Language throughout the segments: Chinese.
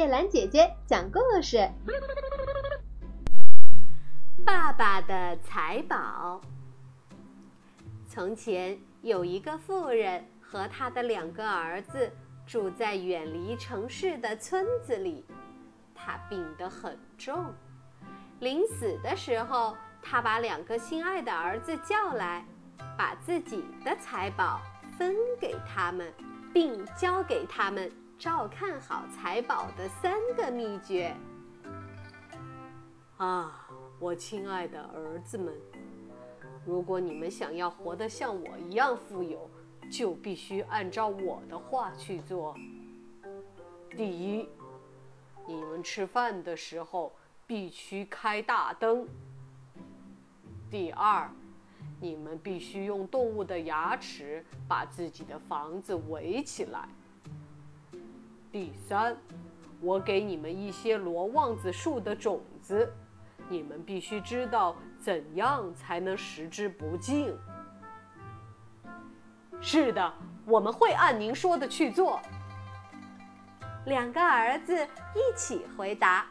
叶兰姐姐讲故事。爸爸的财宝。从前有一个富人和他的两个儿子住在远离城市的村子里，他病得很重。临死的时候，他把两个心爱的儿子叫来，把自己的财宝分给他们，并交给他们照看好财宝的三个秘诀。啊，我亲爱的儿子们，如果你们想要活得像我一样富有，就必须按照我的话去做。第一，你们吃饭的时候。必须开大灯。第二，你们必须用动物的牙齿把自己的房子围起来。第三，我给你们一些罗望子树的种子，你们必须知道怎样才能食之不尽。是的，我们会按您说的去做。两个儿子一起回答。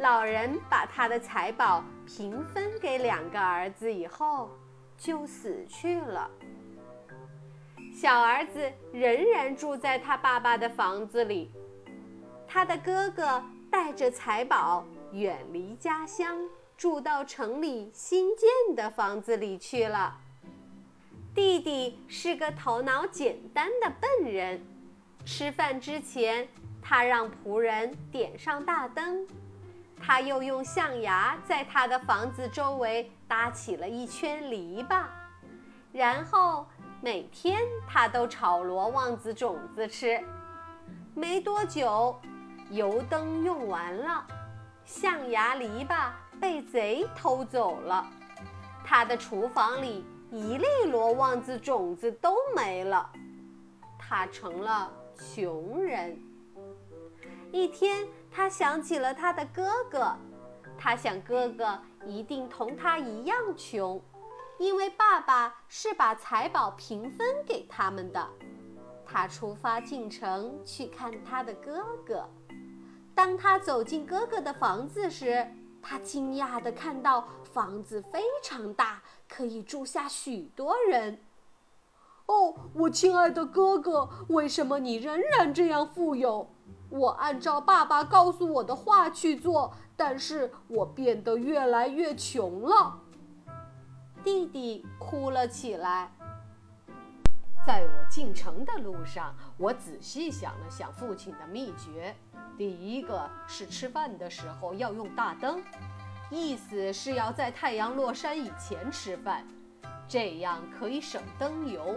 老人把他的财宝平分给两个儿子以后，就死去了。小儿子仍然住在他爸爸的房子里，他的哥哥带着财宝远离家乡，住到城里新建的房子里去了。弟弟是个头脑简单的笨人，吃饭之前，他让仆人点上大灯。他又用象牙在他的房子周围搭起了一圈篱笆，然后每天他都炒罗望子种子吃。没多久，油灯用完了，象牙篱笆被贼偷走了，他的厨房里一粒罗望子种子都没了，他成了穷人。一天，他想起了他的哥哥，他想哥哥一定同他一样穷，因为爸爸是把财宝平分给他们的。他出发进城去看他的哥哥。当他走进哥哥的房子时，他惊讶地看到房子非常大，可以住下许多人。哦，我亲爱的哥哥，为什么你仍然这样富有？我按照爸爸告诉我的话去做，但是我变得越来越穷了。弟弟哭了起来。在我进城的路上，我仔细想了想父亲的秘诀。第一个是吃饭的时候要用大灯，意思是要在太阳落山以前吃饭，这样可以省灯油。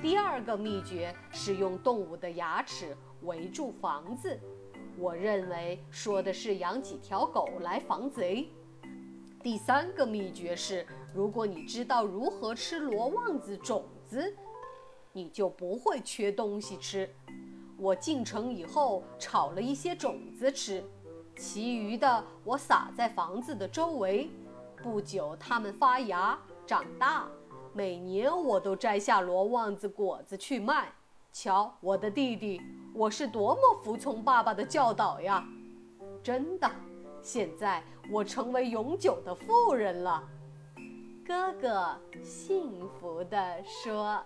第二个秘诀是用动物的牙齿。围住房子，我认为说的是养几条狗来防贼。第三个秘诀是，如果你知道如何吃罗望子种子，你就不会缺东西吃。我进城以后炒了一些种子吃，其余的我撒在房子的周围。不久，它们发芽长大，每年我都摘下罗望子果子去卖。瞧，我的弟弟，我是多么服从爸爸的教导呀！真的，现在我成为永久的富人了。哥哥幸福地说。